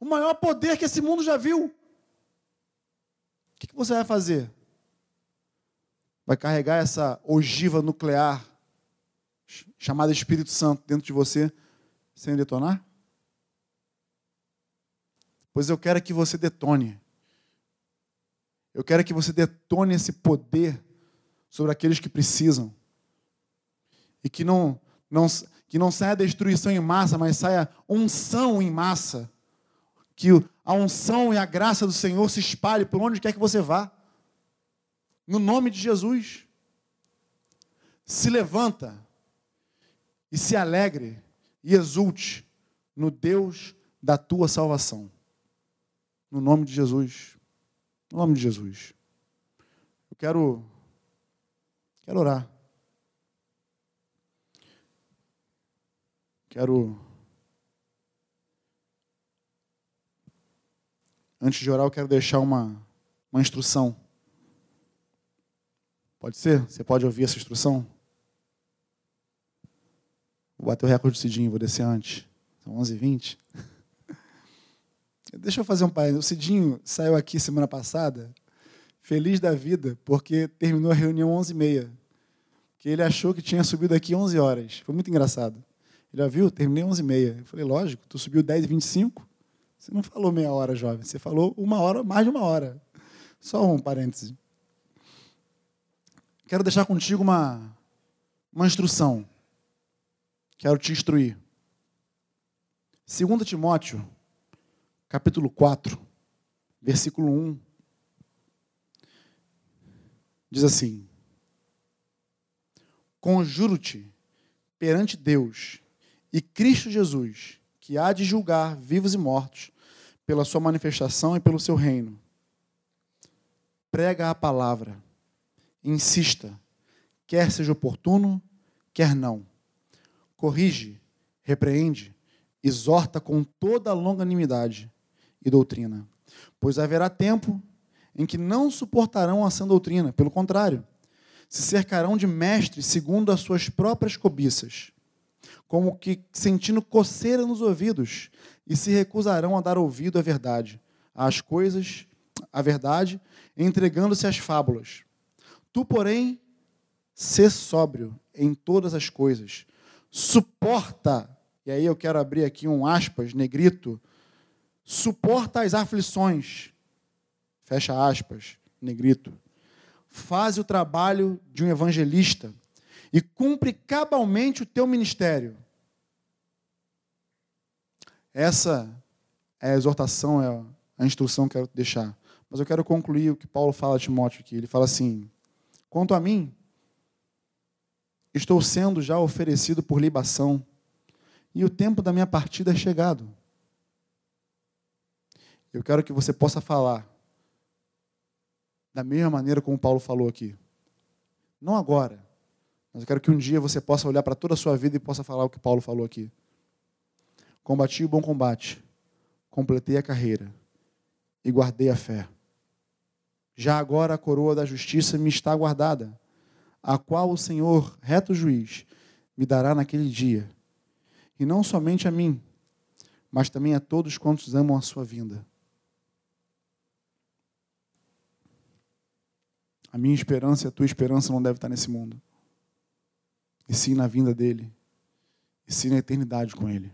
O maior poder que esse mundo já viu. O que você vai fazer? Vai carregar essa ogiva nuclear chamada Espírito Santo dentro de você sem detonar? Pois eu quero que você detone. Eu quero que você detone esse poder sobre aqueles que precisam. E que não, não, que não saia destruição em massa, mas saia unção em massa. Que a unção e a graça do Senhor se espalhe por onde quer que você vá. No nome de Jesus. Se levanta e se alegre e exulte no Deus da tua salvação. No nome de Jesus. No nome de Jesus. Eu quero quero orar. Quero. Antes de orar, eu quero deixar uma, uma instrução. Pode ser? Você pode ouvir essa instrução? Vou bater o recorde do Cidinho, vou descer antes. São 11h20. Deixa eu fazer um pai. O Cidinho saiu aqui semana passada, feliz da vida, porque terminou a reunião 11h30. Que ele achou que tinha subido aqui 11 horas. Foi muito engraçado. Já viu? Terminei 11h30. Eu falei, lógico, tu subiu 10h25. Você não falou meia hora, jovem. Você falou uma hora, mais de uma hora. Só um parêntese. Quero deixar contigo uma, uma instrução. Quero te instruir. 2 Timóteo, capítulo 4, versículo 1. Diz assim: Conjuro-te perante Deus e Cristo Jesus, que há de julgar vivos e mortos, pela sua manifestação e pelo seu reino. Prega a palavra, insista, quer seja oportuno, quer não. Corrige, repreende, exorta com toda a longanimidade e doutrina, pois haverá tempo em que não suportarão a sã doutrina, pelo contrário, se cercarão de mestres segundo as suas próprias cobiças, como que sentindo coceira nos ouvidos, e se recusarão a dar ouvido à verdade, às coisas, à verdade, entregando-se às fábulas. Tu, porém, sê sóbrio em todas as coisas. Suporta, e aí eu quero abrir aqui um aspas, negrito, suporta as aflições. Fecha aspas, negrito. Faz o trabalho de um evangelista e cumpre cabalmente o teu ministério essa é a exortação, é a instrução que eu quero deixar. Mas eu quero concluir o que Paulo fala a Timóteo aqui. Ele fala assim: Quanto a mim, estou sendo já oferecido por libação, e o tempo da minha partida é chegado. Eu quero que você possa falar da mesma maneira como Paulo falou aqui. Não agora, mas eu quero que um dia você possa olhar para toda a sua vida e possa falar o que Paulo falou aqui. Combati o bom combate, completei a carreira e guardei a fé. Já agora a coroa da justiça me está guardada, a qual o Senhor, reto juiz, me dará naquele dia. E não somente a mim, mas também a todos quantos amam a sua vinda. A minha esperança e a tua esperança não deve estar nesse mundo, e sim na vinda dele, e sim na eternidade com ele.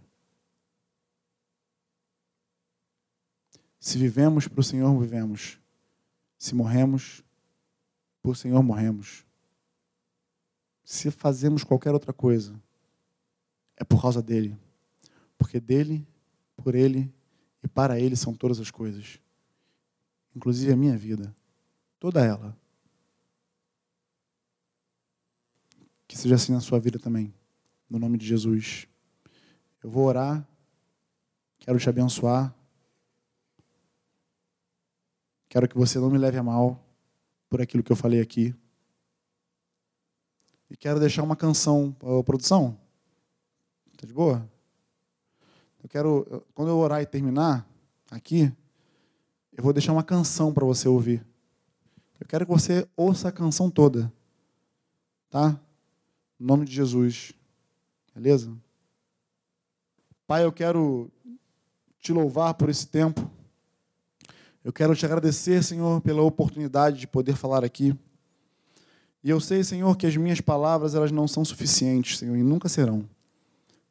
Se vivemos para o Senhor, vivemos. Se morremos, por Senhor morremos. Se fazemos qualquer outra coisa, é por causa dele. Porque dele, por ele e para ele são todas as coisas. Inclusive a minha vida. Toda ela. Que seja assim na sua vida também. No nome de Jesus. Eu vou orar. Quero te abençoar. Quero que você não me leve a mal por aquilo que eu falei aqui. E quero deixar uma canção. Ô, produção, tá de boa? Eu quero, quando eu orar e terminar aqui, eu vou deixar uma canção para você ouvir. Eu quero que você ouça a canção toda. Tá? Em nome de Jesus. Beleza? Pai, eu quero te louvar por esse tempo. Eu quero te agradecer, Senhor, pela oportunidade de poder falar aqui. E eu sei, Senhor, que as minhas palavras elas não são suficientes, Senhor, e nunca serão,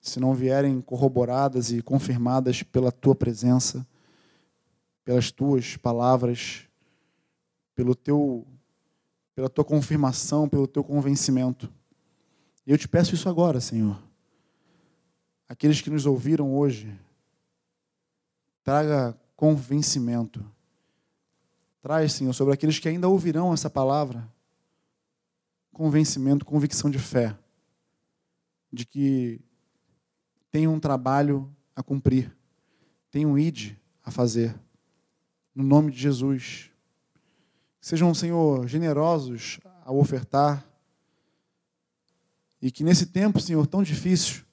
se não vierem corroboradas e confirmadas pela tua presença, pelas tuas palavras, pelo teu pela tua confirmação, pelo teu convencimento. Eu te peço isso agora, Senhor. Aqueles que nos ouviram hoje, traga convencimento Traz, Senhor, sobre aqueles que ainda ouvirão essa palavra, convencimento, convicção de fé, de que tem um trabalho a cumprir, tem um id a fazer, no nome de Jesus. Sejam, Senhor, generosos ao ofertar, e que nesse tempo, Senhor, tão difícil,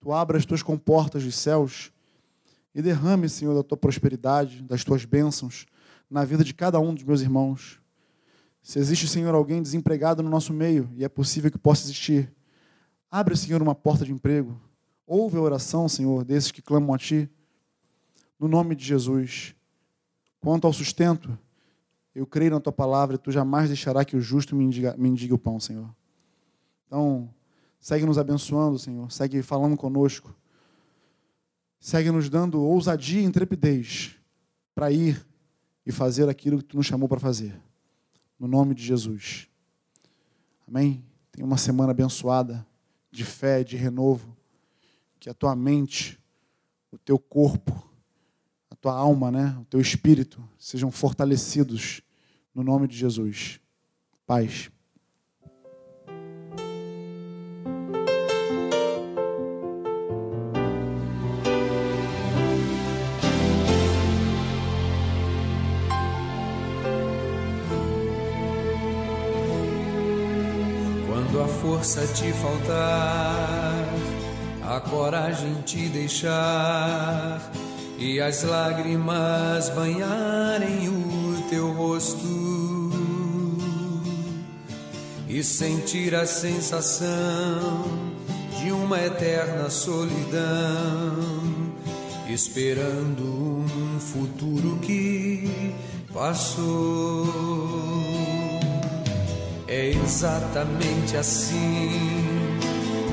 Tu abra as Tuas comportas dos céus e derrame, Senhor, da Tua prosperidade, das Tuas bênçãos, na vida de cada um dos meus irmãos. Se existe, Senhor, alguém desempregado no nosso meio, e é possível que possa existir, abre, Senhor, uma porta de emprego. Ouve a oração, Senhor, desses que clamam a Ti. No nome de Jesus. Quanto ao sustento, eu creio na Tua palavra e Tu jamais deixará que o justo me indigue, me indigue o pão, Senhor. Então, segue nos abençoando, Senhor. Segue falando conosco. Segue nos dando ousadia e intrepidez para ir e fazer aquilo que tu nos chamou para fazer. No nome de Jesus. Amém? Tenha uma semana abençoada de fé, de renovo. Que a tua mente, o teu corpo, a tua alma, né, o teu espírito sejam fortalecidos no nome de Jesus. Paz. Força te faltar, a coragem te deixar e as lágrimas banharem o teu rosto. E sentir a sensação de uma eterna solidão, esperando um futuro que passou. É exatamente assim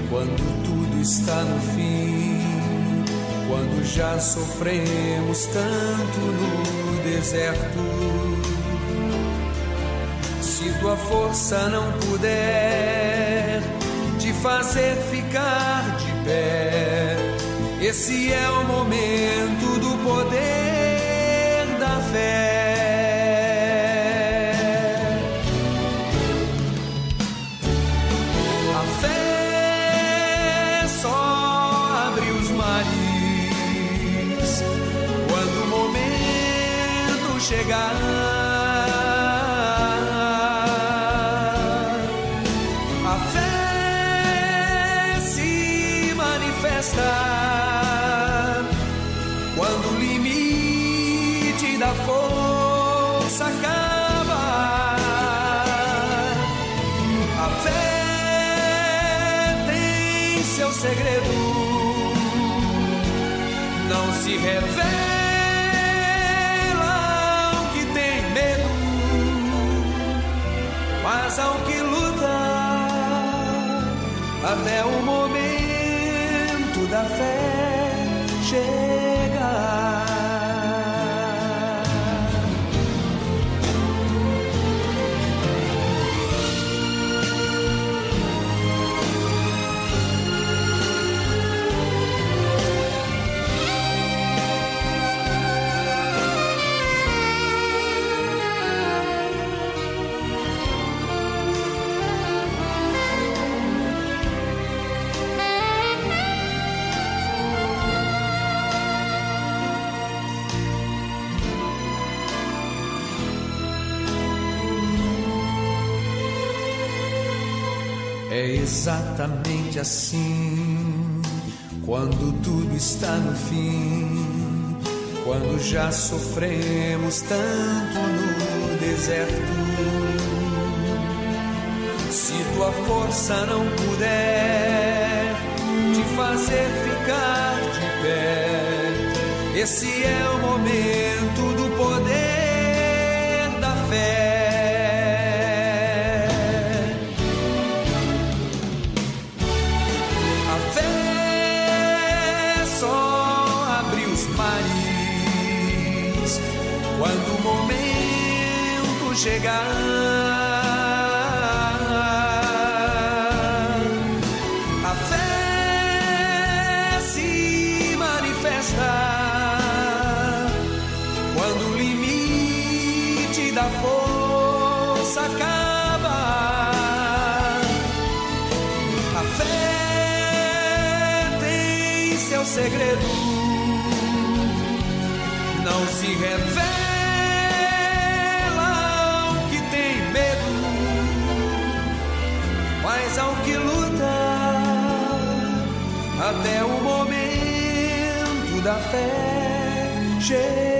quando tudo está no fim, quando já sofremos tanto no deserto. Se tua força não puder te fazer ficar de pé, esse é o momento do poder da fé. Se revela ao que tem medo, mas ao que luta até o É exatamente assim quando tudo está no fim, quando já sofremos tanto no deserto. Se tua força não puder te fazer ficar de pé, esse é o momento chegar. Da fé chegar.